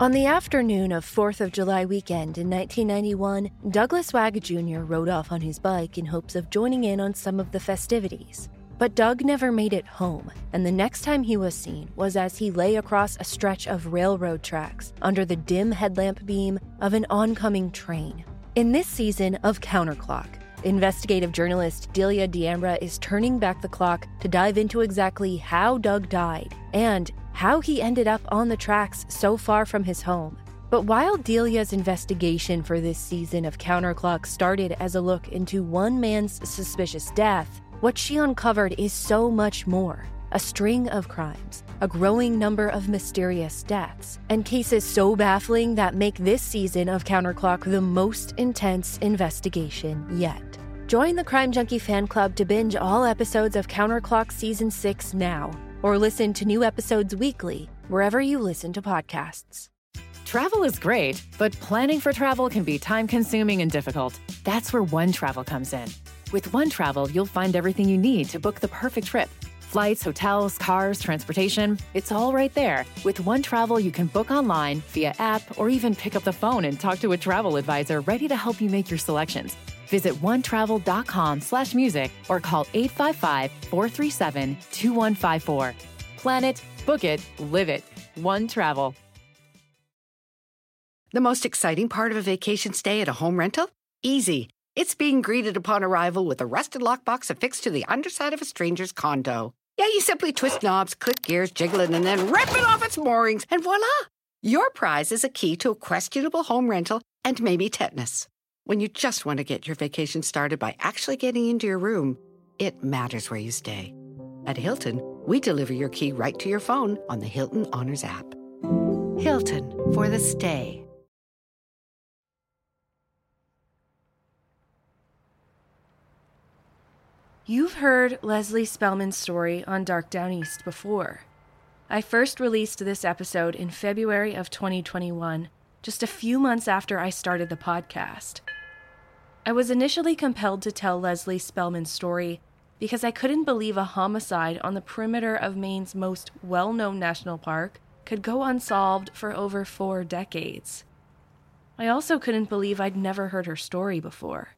On the afternoon of 4th of July weekend in 1991, Douglas Wag Jr. rode off on his bike in hopes of joining in on some of the festivities. But Doug never made it home, and the next time he was seen was as he lay across a stretch of railroad tracks under the dim headlamp beam of an oncoming train. In this season of Counterclock, investigative journalist Delia D'Ambra is turning back the clock to dive into exactly how Doug died and how he ended up on the tracks so far from his home. But while Delia's investigation for this season of Counterclock started as a look into one man's suspicious death, what she uncovered is so much more a string of crimes, a growing number of mysterious deaths, and cases so baffling that make this season of Counterclock the most intense investigation yet. Join the Crime Junkie fan club to binge all episodes of Counterclock Season 6 now, or listen to new episodes weekly wherever you listen to podcasts. Travel is great, but planning for travel can be time consuming and difficult. That's where One Travel comes in. With One Travel, you'll find everything you need to book the perfect trip flights, hotels, cars, transportation. It's all right there. With One Travel, you can book online, via app, or even pick up the phone and talk to a travel advisor ready to help you make your selections. Visit onetravel.com slash music or call 855-437-2154. Plan it, book it, live it. One Travel. The most exciting part of a vacation stay at a home rental? Easy. It's being greeted upon arrival with a rusted lockbox affixed to the underside of a stranger's condo. Yeah, you simply twist knobs, click gears, jiggle it, and then rip it off its moorings, and voila! Your prize is a key to a questionable home rental and maybe tetanus. When you just want to get your vacation started by actually getting into your room, it matters where you stay. At Hilton, we deliver your key right to your phone on the Hilton Honors app. Hilton for the stay. You've heard Leslie Spellman's story on Dark Downeast before. I first released this episode in February of 2021, just a few months after I started the podcast. I was initially compelled to tell Leslie Spellman's story because I couldn't believe a homicide on the perimeter of Maine's most well known national park could go unsolved for over four decades. I also couldn't believe I'd never heard her story before.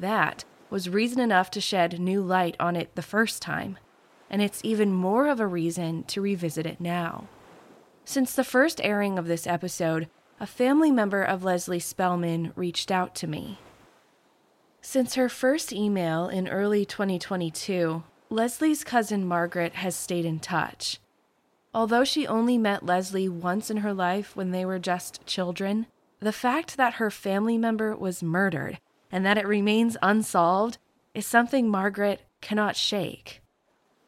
That was reason enough to shed new light on it the first time, and it's even more of a reason to revisit it now. Since the first airing of this episode, a family member of Leslie Spellman reached out to me. Since her first email in early 2022, Leslie's cousin Margaret has stayed in touch. Although she only met Leslie once in her life when they were just children, the fact that her family member was murdered and that it remains unsolved is something Margaret cannot shake.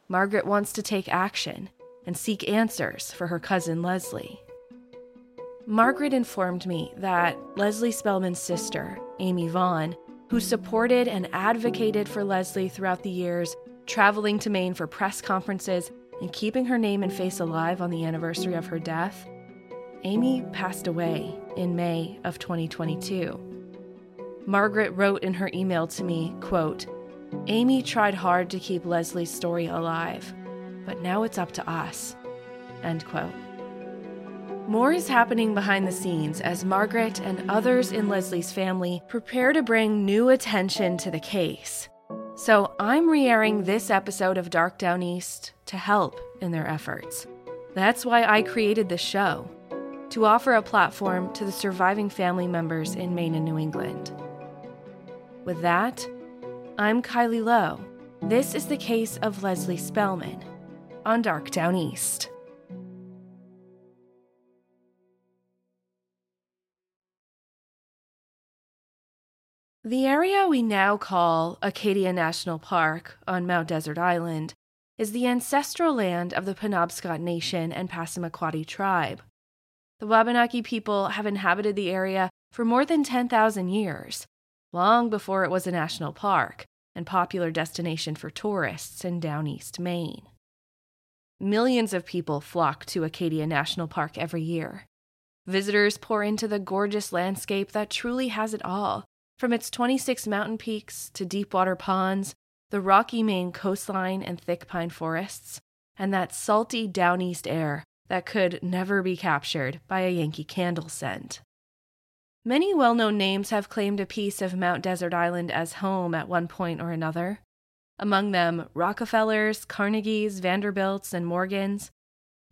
Margaret wants to take action and seek answers for her cousin Leslie. Margaret informed me that Leslie Spellman's sister, Amy Vaughn, who supported and advocated for Leslie throughout the years, traveling to Maine for press conferences and keeping her name and face alive on the anniversary of her death, Amy passed away in May of 2022. Margaret wrote in her email to me, quote, Amy tried hard to keep Leslie's story alive, but now it's up to us. End quote. More is happening behind the scenes as Margaret and others in Leslie's family prepare to bring new attention to the case. So I'm re airing this episode of Dark Downeast to help in their efforts. That's why I created this show to offer a platform to the surviving family members in Maine and New England. With that, I'm Kylie Low. This is the case of Leslie Spellman on Dark Downeast. The area we now call Acadia National Park on Mount Desert Island is the ancestral land of the Penobscot Nation and Passamaquoddy tribe. The Wabanaki people have inhabited the area for more than 10,000 years, long before it was a national park and popular destination for tourists in down east Maine. Millions of people flock to Acadia National Park every year. Visitors pour into the gorgeous landscape that truly has it all, from its 26 mountain peaks to deep-water ponds, the rocky Maine coastline and thick pine forests, and that salty down east air that could never be captured by a Yankee candle scent. Many well known names have claimed a piece of Mount Desert Island as home at one point or another. Among them, Rockefellers, Carnegies, Vanderbilts, and Morgans.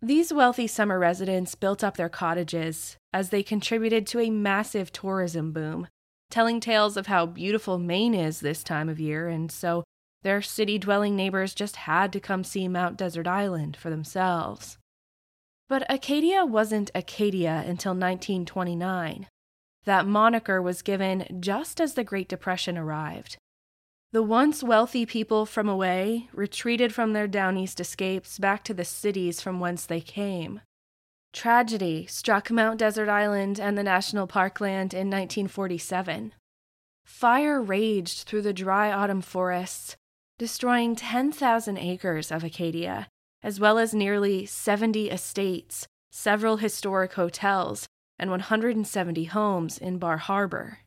These wealthy summer residents built up their cottages as they contributed to a massive tourism boom, telling tales of how beautiful Maine is this time of year, and so their city dwelling neighbors just had to come see Mount Desert Island for themselves. But Acadia wasn't Acadia until 1929. That moniker was given just as the Great Depression arrived. The once wealthy people from away retreated from their down east escapes back to the cities from whence they came. Tragedy struck Mount Desert Island and the national parkland in 1947. Fire raged through the dry autumn forests, destroying 10,000 acres of Acadia, as well as nearly 70 estates, several historic hotels, and 170 homes in Bar Harbor.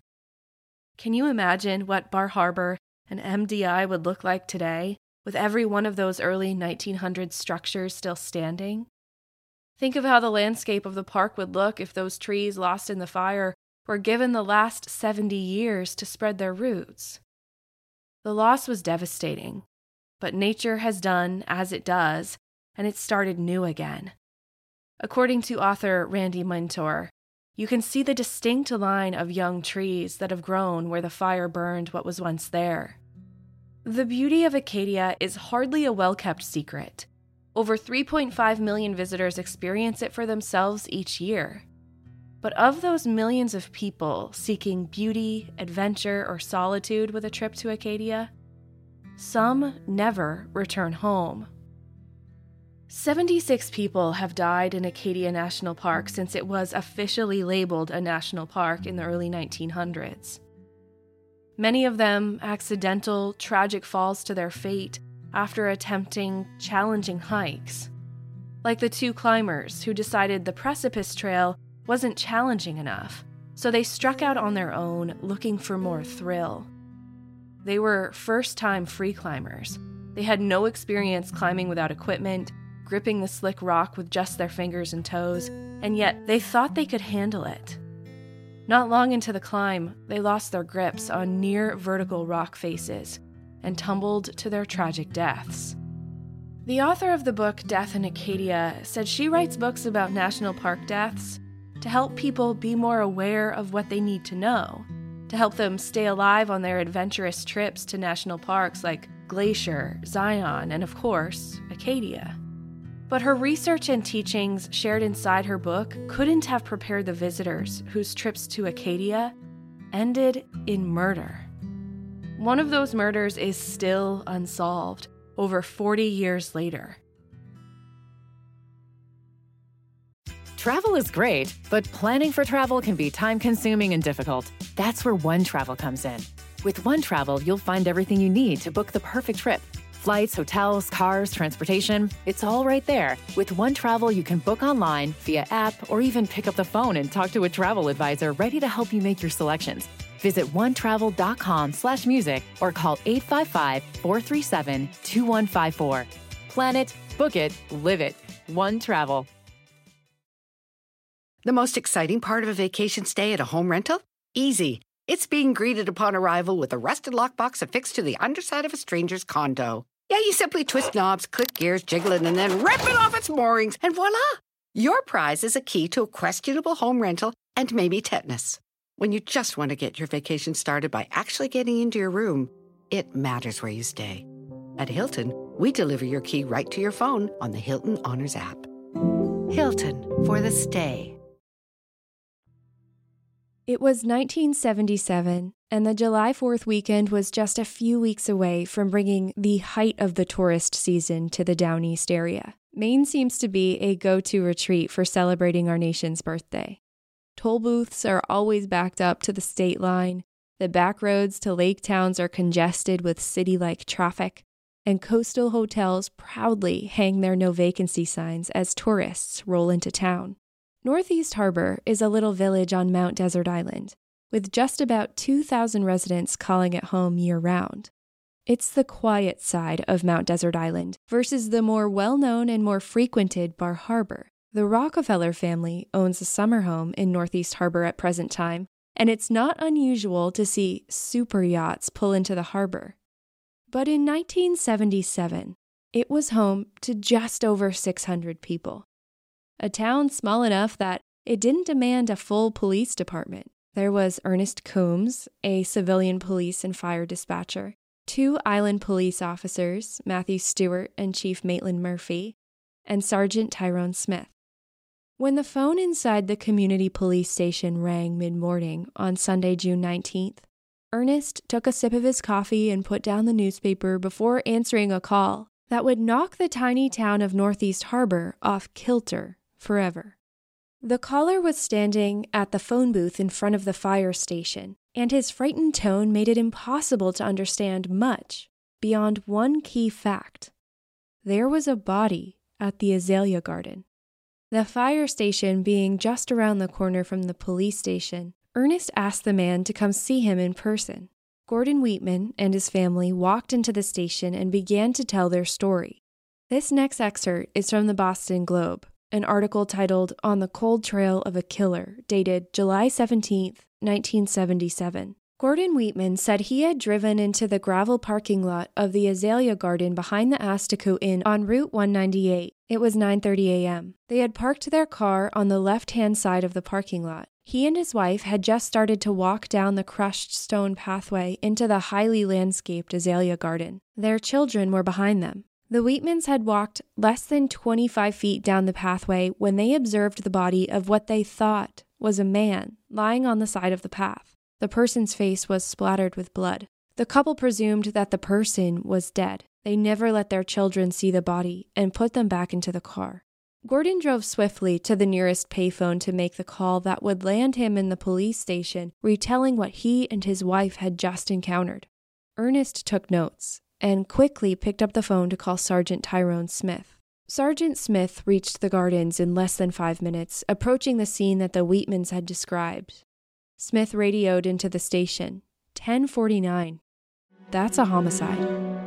Can you imagine what Bar Harbor and MDI would look like today, with every one of those early 1900s structures still standing? Think of how the landscape of the park would look if those trees lost in the fire were given the last 70 years to spread their roots. The loss was devastating, but nature has done as it does, and it started new again. According to author Randi Minetor, you can see the distinct line of young trees that have grown where the fire burned what was once there. The beauty of Acadia is hardly a well kept secret. Over 3.5 million visitors experience it for themselves each year. But of those millions of people seeking beauty, adventure, or solitude with a trip to Acadia, some never return home. 76 people have died in Acadia National Park since it was officially labeled a national park in the early 1900s. Many of them accidental, tragic falls to their fate after attempting challenging hikes. Like the two climbers who decided the precipice trail wasn't challenging enough, so they struck out on their own looking for more thrill. They were first time free climbers. They had no experience climbing without equipment gripping the slick rock with just their fingers and toes, and yet they thought they could handle it. Not long into the climb, they lost their grips on near vertical rock faces and tumbled to their tragic deaths. The author of the book Death in Acadia said she writes books about national park deaths to help people be more aware of what they need to know, to help them stay alive on their adventurous trips to national parks like Glacier, Zion, and of course, Acadia. But her research and teachings shared inside her book couldn't have prepared the visitors whose trips to Acadia ended in murder. One of those murders is still unsolved over 40 years later. Travel is great, but planning for travel can be time consuming and difficult. That's where One Travel comes in. With One Travel, you'll find everything you need to book the perfect trip Flights, hotels, cars, transportation, it's all right there. With One Travel, you can book online, via app, or even pick up the phone and talk to a travel advisor ready to help you make your selections. Visit onetravel.com slash music or call 855-437-2154. Plan it, book it, live it. One Travel. The most exciting part of a vacation stay at a home rental? Easy. It's being greeted upon arrival with a rusted lockbox affixed to the underside of a stranger's condo. Yeah, you simply twist knobs, click gears, jiggle it, and then rip it off its moorings, and voila! Your prize is a key to a questionable home rental and maybe tetanus. When you just want to get your vacation started by actually getting into your room, it matters where you stay. At Hilton, we deliver your key right to your phone on the Hilton Honors app. Hilton for the stay. It was 1977, and the July 4th weekend was just a few weeks away from bringing the height of the tourist season to the Down East area. Maine seems to be a go to retreat for celebrating our nation's birthday. Toll booths are always backed up to the state line, the back roads to lake towns are congested with city like traffic, and coastal hotels proudly hang their no vacancy signs as tourists roll into town. Northeast Harbor is a little village on Mount Desert Island, with just about 2,000 residents calling it home year round. It's the quiet side of Mount Desert Island versus the more well known and more frequented Bar Harbor, The Rockefeller family owns a summer home in Northeast Harbor at present time, and it's not unusual to see super yachts pull into the harbor. But in 1977, it was home to just over 600 people. A town small enough that it didn't demand a full police department. There was Ernest Coombs, a civilian police and fire dispatcher, two island police officers, Matthew Stewart and Chief Maitland Murphy, and Sergeant Tyrone Smith. When the phone inside the community police station rang mid morning on Sunday, June 19th, Ernest took a sip of his coffee and put down the newspaper before answering a call that would knock the tiny town of Northeast Harbor off kilter forever. The caller was standing at the phone booth in front of the fire station, and his frightened tone made it impossible to understand much beyond one key fact. There was a body at the azalea garden. The fire station being just around the corner from the police station, Ernest asked the man to come see him in person. Gordon Wheatman and his family walked into the station and began to tell their story. This next excerpt is from the Boston Globe, an article titled On the Cold Trail of a Killer, dated July 17, 1977. Gordon Wheatman said he had driven into the gravel parking lot of the Azalea Garden behind the Asticou Inn on Route 198. It was 9:30 a.m. They had parked their car on the left-hand side of the parking lot. He and his wife had just started to walk down the crushed stone pathway into the highly landscaped Azalea Garden. Their children were behind them. The Wheatmans had walked less than 25 feet down the pathway when they observed the body of what they thought was a man lying on the side of the path. The person's face was splattered with blood. The couple presumed that the person was dead. They never let their children see the body and put them back into the car. Gordon drove swiftly to the nearest payphone to make the call that would land him in the police station, retelling what he and his wife had just encountered. Ernest took notes and quickly picked up the phone to call Sergeant Tyrone Smith. Sergeant Smith reached the gardens in less than five minutes, approaching the scene that the Wheatmans had described. Smith radioed into the station. 1049. That's a homicide.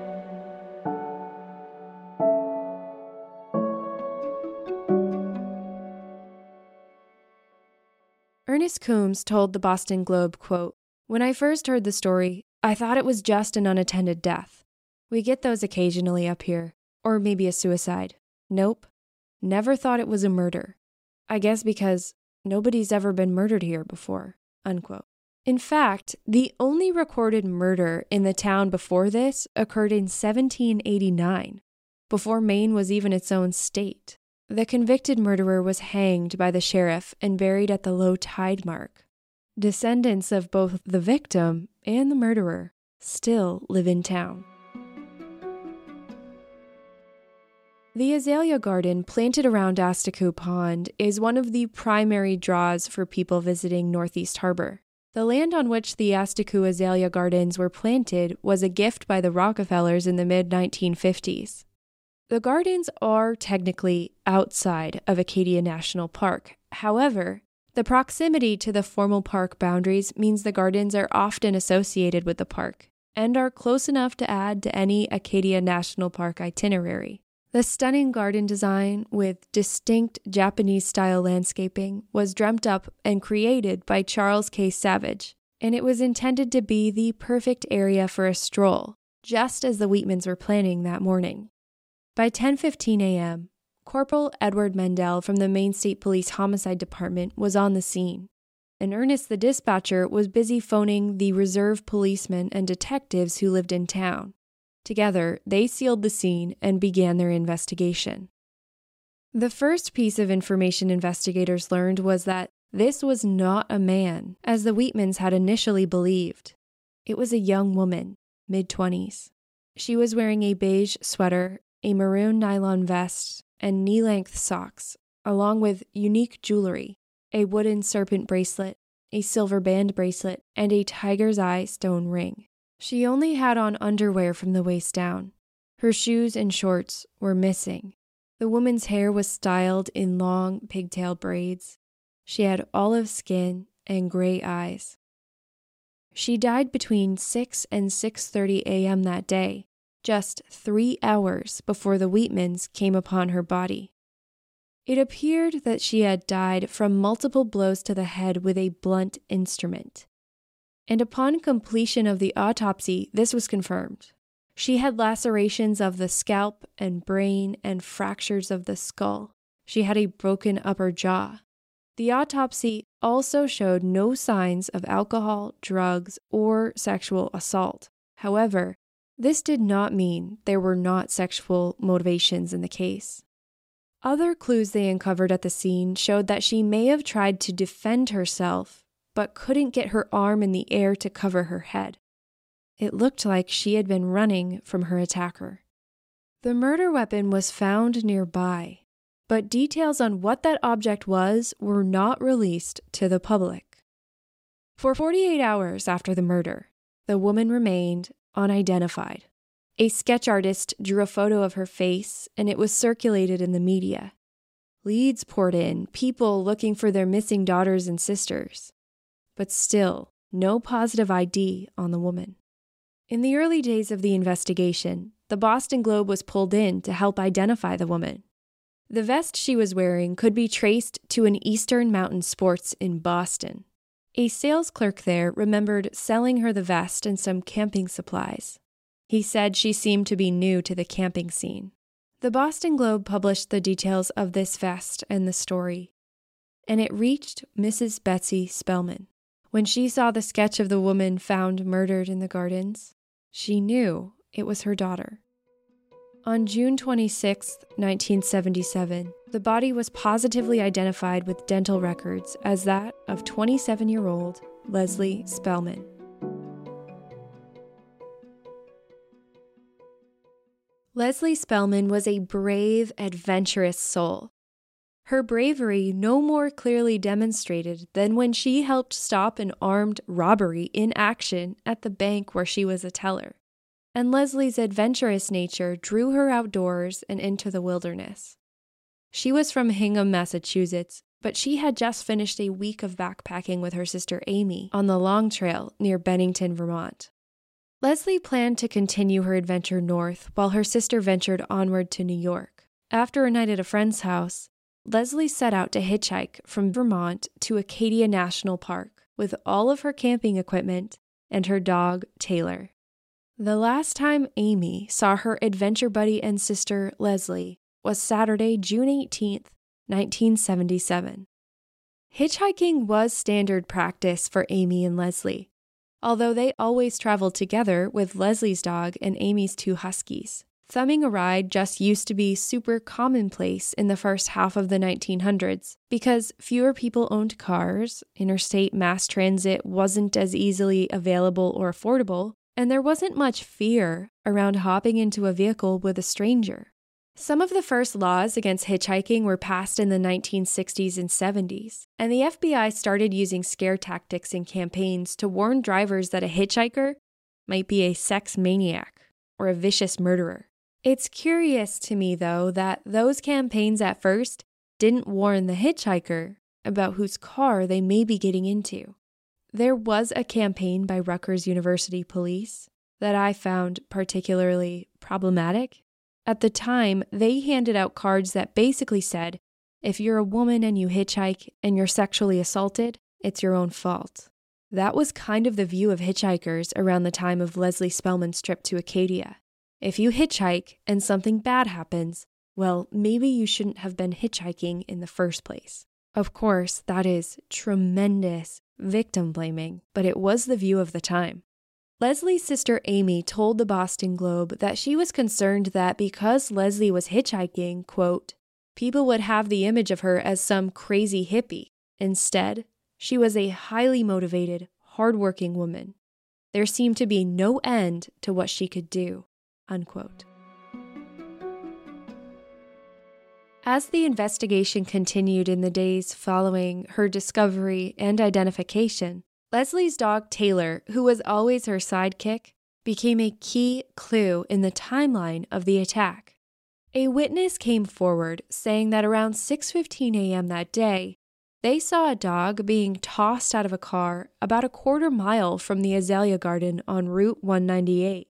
Ernest Coombs told the Boston Globe, quote, When I first heard the story, I thought it was just an unattended death. We get those occasionally up here, or maybe a suicide. Nope. Never thought it was a murder. I guess because nobody's ever been murdered here before. Unquote. In fact, the only recorded murder in the town before this occurred in 1789, before Maine was even its own state. The convicted murderer was hanged by the sheriff and buried at the low tide mark. Descendants of both the victim and the murderer still live in town. The azalea garden planted around Asticou Pond is one of the primary draws for people visiting Northeast Harbor. The land on which the Asticou azalea gardens were planted was a gift by the Rockefellers in the mid 1950s. The gardens are technically outside of Acadia National Park. However, the proximity to the formal park boundaries means the gardens are often associated with the park and are close enough to add to any Acadia National Park itinerary. The stunning garden design with distinct Japanese style landscaping was dreamt up and created by Charles K. Savage, and it was intended to be the perfect area for a stroll, just as the Wheatmans were planning that morning. By 10:15 a.m., Corporal Edward Mendel from the Maine State Police Homicide Department was on the scene, and Ernest the dispatcher was busy phoning the reserve policemen and detectives who lived in town. Together, they sealed the scene and began their investigation. The first piece of information investigators learned was that this was not a man, as the Wheatmans had initially believed. It was a young woman, mid 20s. She was wearing a beige sweater, a maroon nylon vest, and knee length socks, along with unique jewelry a wooden serpent bracelet, a silver band bracelet, and a tiger's eye stone ring. She only had on underwear from the waist down. Her shoes and shorts were missing. The woman's hair was styled in long pigtail braids. She had olive skin and gray eyes. She died between 6 and 6:30 a.m. that day, just 3 hours before the Wheatmans came upon her body. It appeared that she had died from multiple blows to the head with a blunt instrument. And upon completion of the autopsy, this was confirmed. She had lacerations of the scalp and brain and fractures of the skull. She had a broken upper jaw. The autopsy also showed no signs of alcohol, drugs, or sexual assault. However, this did not mean there were not sexual motivations in the case. Other clues they uncovered at the scene showed that she may have tried to defend herself, but couldn't get her arm in the air to cover her head. It looked like she had been running from her attacker. The murder weapon was found nearby, but details on what that object was were not released to the public. For 48 hours after the murder, the woman remained unidentified. A sketch artist drew a photo of her face, and it was circulated in the media. Leads poured in, people looking for their missing daughters and sisters. But still, no positive ID on the woman. In the early days of the investigation, the Boston Globe was pulled in to help identify the woman. The vest she was wearing could be traced to an Eastern Mountain Sports in Boston. A sales clerk there remembered selling her the vest and some camping supplies. He said she seemed to be new to the camping scene. The Boston Globe published the details of this vest and the story, and it reached Mrs. Betsy Spellman. When she saw the sketch of the woman found murdered in the gardens, she knew it was her daughter. On June 26, 1977, the body was positively identified with dental records as that of 27 year old Leslie Spellman. Leslie Spellman was a brave, adventurous soul. Her bravery no more clearly demonstrated than when she helped stop an armed robbery in action at the bank where she was a teller. And Leslie's adventurous nature drew her outdoors and into the wilderness. She was from Hingham, Massachusetts, but she had just finished a week of backpacking with her sister Amy on the Long Trail near Bennington, Vermont. Leslie planned to continue her adventure north while her sister ventured onward to New York. After a night at a friend's house, Leslie set out to hitchhike from Vermont to Acadia National Park with all of her camping equipment and her dog, Taylor. The last time Amy saw her adventure buddy and sister, Leslie, was Saturday, June 18, 1977. Hitchhiking was standard practice for Amy and Leslie, although they always traveled together with Leslie's dog and Amy's two huskies. Thumbing a ride just used to be super commonplace in the first half of the 1900s because fewer people owned cars, interstate mass transit wasn't as easily available or affordable, and there wasn't much fear around hopping into a vehicle with a stranger. Some of the first laws against hitchhiking were passed in the 1960s and 70s, and the FBI started using scare tactics in campaigns to warn drivers that a hitchhiker might be a sex maniac or a vicious murderer. It's curious to me, though, that those campaigns at first didn't warn the hitchhiker about whose car they may be getting into. There was a campaign by Rutgers University Police that I found particularly problematic at the time, they handed out cards that basically said if you're a woman and you hitchhike and you're sexually assaulted, it's your own fault. That was kind of the view of hitchhikers around the time of Leslie Spellman's trip to Acadia. If you hitchhike and something bad happens, well, maybe you shouldn't have been hitchhiking in the first place. Of course, that is tremendous victim blaming, but it was the view of the time. Leslie's sister Amy told the Boston Globe that she was concerned that because Leslie was hitchhiking, quote, people would have the image of her as some crazy hippie. Instead, she was a highly motivated, hardworking woman. There seemed to be no end to what she could do. Unquote. As the investigation continued in the days following her discovery and identification, Leslie's dog Taylor, who was always her sidekick, became a key clue in the timeline of the attack. A witness came forward saying that around 6:15 a.m. that day, they saw a dog being tossed out of a car about a quarter mile from the Azalea Garden on Route 198.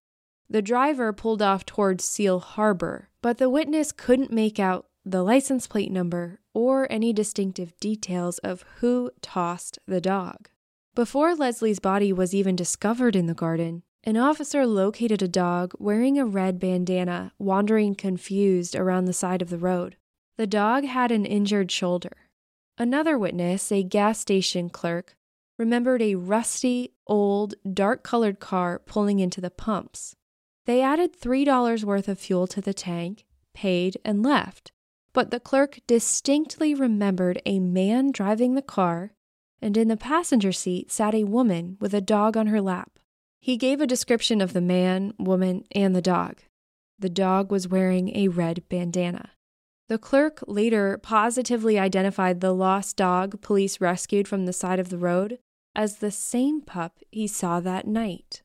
The driver pulled off towards Seal Harbor, but the witness couldn't make out the license plate number, or any distinctive details of who tossed the dog. Before Leslie's body was even discovered in the garden, an officer located a dog wearing a red bandana wandering confused around the side of the road. The dog had an injured shoulder. Another witness, a gas station clerk, remembered a rusty, old, dark colored car pulling into the pumps. They added $3 worth of fuel to the tank, paid, and left. But the clerk distinctly remembered a man driving the car, and in the passenger seat sat a woman with a dog on her lap. He gave a description of the man, woman, and the dog. The dog was wearing a red bandana. The clerk later positively identified the lost dog police rescued from the side of the road as the same pup he saw that night.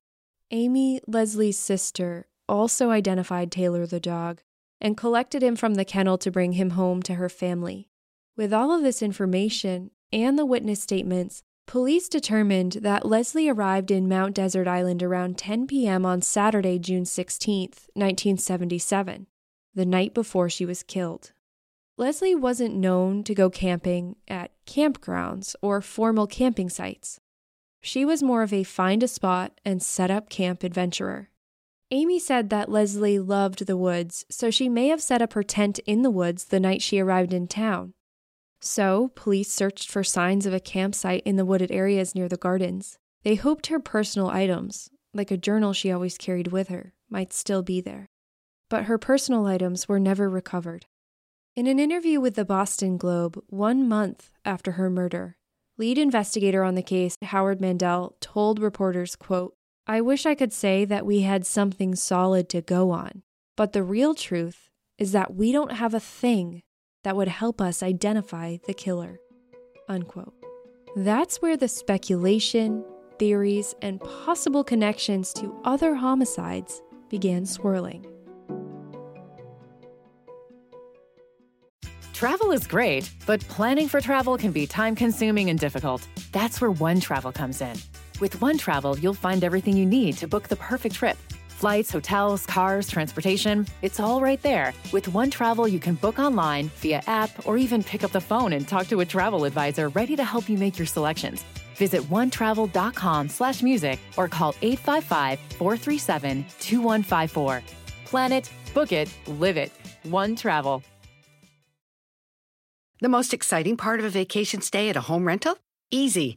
Amy, Leslie's sister, also identified Taylor the dog and collected him from the kennel to bring him home to her family. With all of this information and the witness statements, Police determined that Leslie arrived in Mount Desert Island around 10 p.m. on Saturday, June 16, 1977, the night before she was killed. Leslie wasn't known to go camping at campgrounds or formal camping sites. She was more of a find a spot and set up camp adventurer. Amy said that Leslie loved the woods, so she may have set up her tent in the woods the night she arrived in town. So, police searched for signs of a campsite in the wooded areas near the gardens. They hoped her personal items, like a journal she always carried with her, might still be there. But her personal items were never recovered. In an interview with the Boston Globe one month after her murder, lead investigator on the case, Howard Mandel, told reporters, quote, I wish I could say that we had something solid to go on, but the real truth is that we don't have a thing that would help us identify the killer. Unquote. That's where the speculation, theories, and possible connections to other homicides began swirling. Travel is great, but planning for travel can be time consuming and difficult. That's where One Travel comes in. With One Travel, you'll find everything you need to book the perfect trip Flights, hotels, cars, transportation, it's all right there. With One Travel, you can book online, via app, or even pick up the phone and talk to a travel advisor ready to help you make your selections. Visit onetravel.com slash music or call 855-437-2154. Plan it, book it, live it. One Travel. The most exciting part of a vacation stay at a home rental? Easy.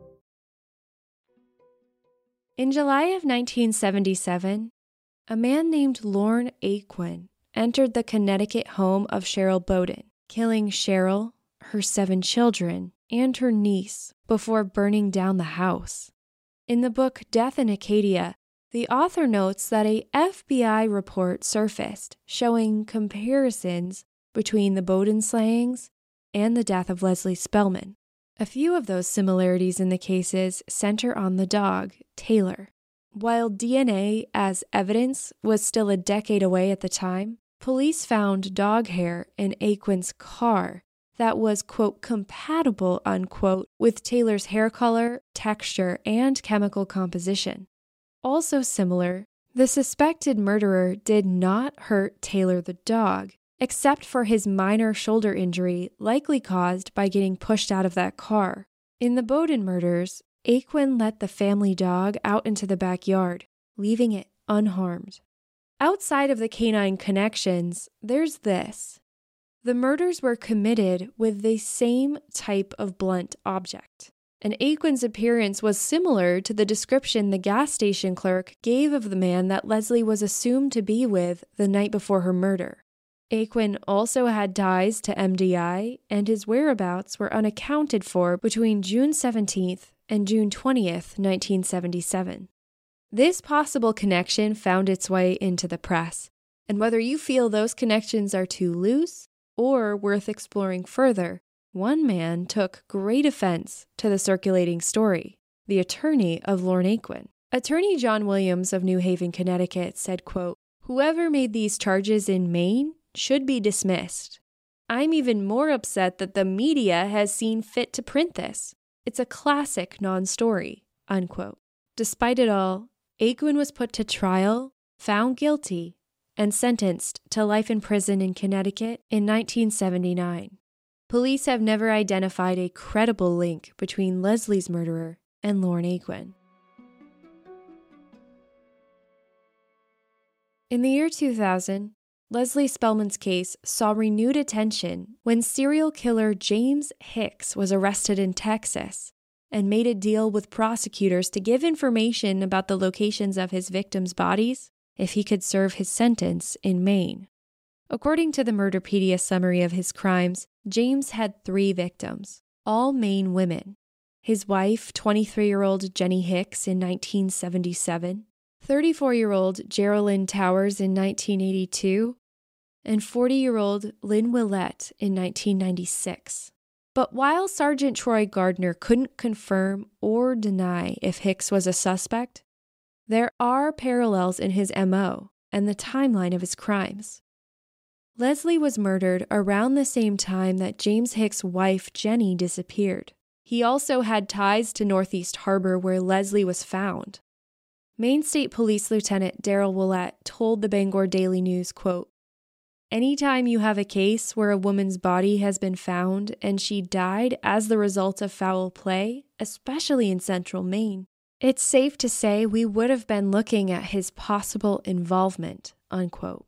In July of 1977, a man named Lorne Acquin entered the Connecticut home of Cheryl Bowden, killing Cheryl, her seven children, and her niece before burning down the house. In the book Death in Acadia, the author notes that a FBI report surfaced showing comparisons between the Bowden slayings and the death of Leslie Spellman. A few of those similarities in the cases center on the dog, Taylor. While DNA as evidence was still a decade away at the time, Police found dog hair in Acquin's car that was, quote, compatible, unquote, with Taylor's hair color, texture, and chemical composition. Also similar, the suspected murderer did not hurt Taylor the dog, except for his minor shoulder injury likely caused by getting pushed out of that car. In the Bowden murders, Acquin let the family dog out into the backyard, leaving it unharmed. Outside of the canine connections, there's this. The murders were committed with the same type of blunt object. And Acquin's appearance was similar to the description the gas station clerk gave of the man that Leslie was assumed to be with the night before her murder. Acquin also had ties to MDI, and his whereabouts were unaccounted for between June 17th and June 20th, 1977. This possible connection found its way into the press, and whether you feel those connections are too loose or worth exploring further, One man took great offense to the circulating story, the attorney of Lorne Acquin. Attorney John Williams of New Haven, Connecticut said, quote, Whoever made these charges in Maine should be dismissed. I'm even more upset that the media has seen fit to print this. It's a classic non story. Despite it all, Acquin was put to trial, found guilty, and sentenced to life in prison in Connecticut in 1979. Police have never identified a credible link between Leslie's murderer and Lorne Acquin. In the year 2000, Leslie Spellman's case saw renewed attention when serial killer James Hicks was arrested in Texas and made a deal with prosecutors to give information about the locations of his victims' bodies if he could serve his sentence in Maine. According to the Murderpedia summary of his crimes, James had three victims, all Maine women. His wife, 23 year old Jenny Hicks, in 1977, 34 year old Geraldine Towers in 1982, and 40 year old Lynn Willette in 1996. But while Sergeant Troy Gardner couldn't confirm or deny if Hicks was a suspect, there are parallels in his MO and the timeline of his crimes. Leslie was murdered around the same time that James Hicks' wife Jenny disappeared. He also had ties to Northeast Harbor where Leslie was found. Maine State Police Lieutenant Daryl Willette told the Bangor Daily News, quote, Anytime you have a case where a woman's body has been found and she died as the result of foul play, especially in central Maine, it's safe to say we would have been looking at his possible involvement. Unquote.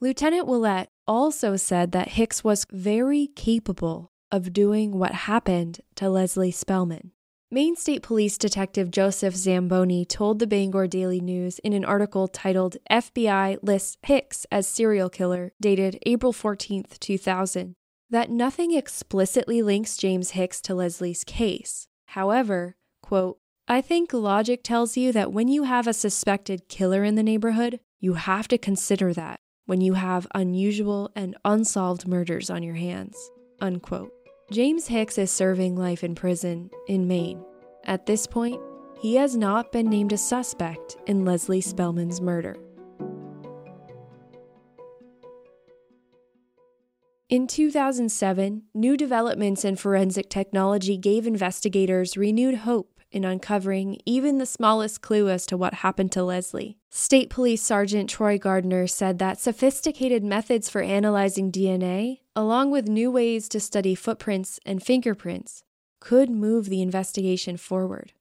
Lieutenant Willette also said that Hicks was very capable of doing what happened to Leslie Spellman. Maine State Police Detective Joseph Zamboni told the Bangor Daily News in an article titled FBI Lists Hicks as Serial Killer, dated April 14, 2000, that nothing explicitly links James Hicks to Leslie's case. However, quote, I think logic tells you that when you have a suspected killer in the neighborhood, you have to consider that when you have unusual and unsolved murders on your hands. Unquote. James Hicks is serving life in prison in Maine. At this point, he has not been named a suspect in Leslie Spellman's murder. In 2007, new developments in forensic technology gave investigators renewed hope in uncovering even the smallest clue as to what happened to Leslie. State Police Sergeant Troy Gardner said that sophisticated methods for analyzing DNA, along with new ways to study footprints and fingerprints, could move the investigation forward.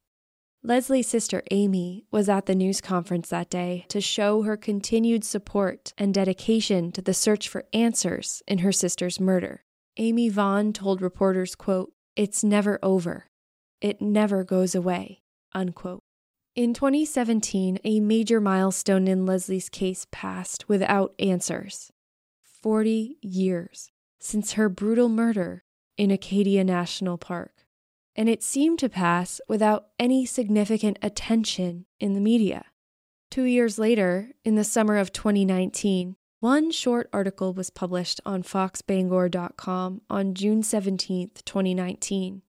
Leslie's sister Amy was at the news conference that day to show her continued support and dedication to the search for answers in her sister's murder. Amy Vaughn told reporters, quote, "It's never over. It never goes away. Unquote. In 2017, a major milestone in Leslie's case passed without answers 40 years since her brutal murder in Acadia National Park. And it seemed to pass without any significant attention in the media. Two years later, in the summer of 2019, one short article was published on foxbangor.com on June 17, 2019.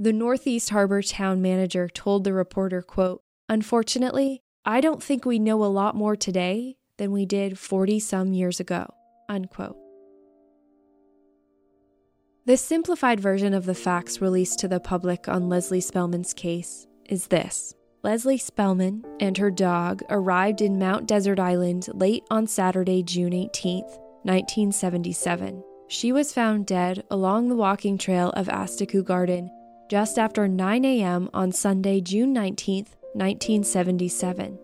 The Northeast Harbor town manager told the reporter, quote, Unfortunately, I don't think we know a lot more today than we did 40 some years ago. Unquote. This simplified version of the facts released to the public on Leslie Spellman's case is this Leslie Spellman and her dog arrived in Mount Desert Island late on Saturday, June 18, 1977. She was found dead along the walking trail of Asticou Garden just after 9 a.m. on Sunday, June 19, 1977.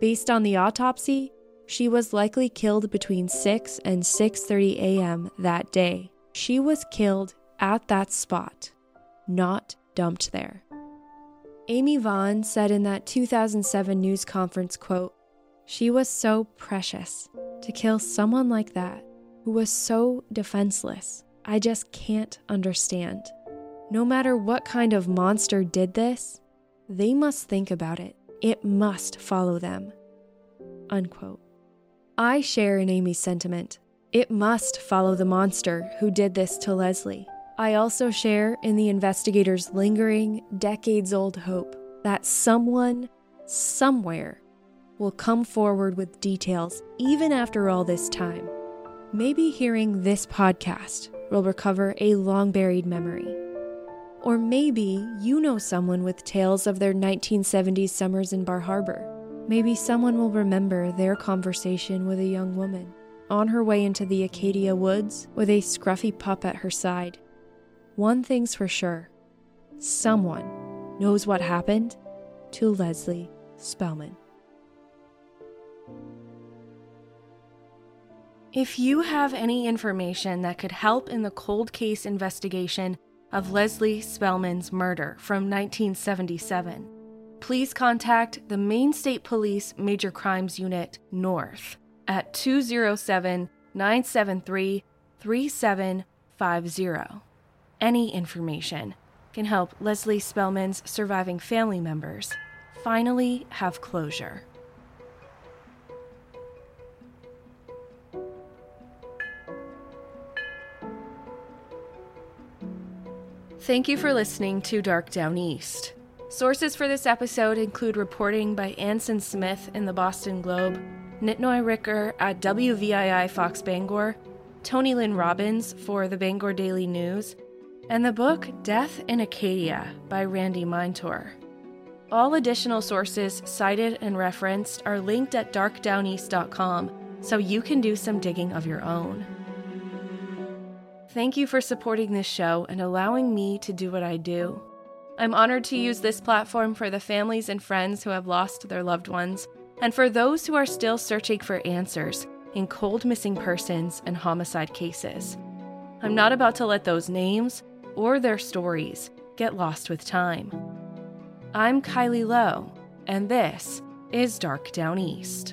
Based on the autopsy, she was likely killed between 6 and 6:30 a.m. that day. She was killed at that spot, not dumped there. Amy Vaughn said in that 2007 news conference quote, "She was so precious to kill someone like that who was so defenseless. I just can't understand." No matter what kind of monster did this, they must think about it. It must follow them. Unquote. I share in Amy's sentiment. It must follow the monster who did this to Leslie. I also share in the investigators' lingering, decades old hope that someone, somewhere, will come forward with details even after all this time. Maybe hearing this podcast will recover a long buried memory. Or maybe you know someone with tales of their 1970s summers in Bar Harbor. Maybe someone will remember their conversation with a young woman on her way into the Acadia woods with a scruffy pup at her side. One thing's for sure someone knows what happened to Leslie Spellman. If you have any information that could help in the cold case investigation of Leslie Spellman's murder from 1977, please contact the Maine State Police Major Crimes Unit North at 207 973 3750. Any information can help Leslie Spellman's surviving family members finally have closure. Thank you for listening to Dark Downeast. Sources for this episode include reporting by Anson Smith in the Boston Globe, Nitnoy Ricker at WVII Fox Bangor, Tony Lynn Robbins for the Bangor Daily News, and the book Death in Acadia by Randi Minetor. All additional sources cited and referenced are linked at darkdowneast.com so you can do some digging of your own. Thank you for supporting this show and allowing me to do what I do. I'm honored to use this platform for the families and friends who have lost their loved ones, and for those who are still searching for answers in cold missing persons and homicide cases. I'm not about to let those names or their stories get lost with time. I'm Kylie Low, and this is Dark Downeast.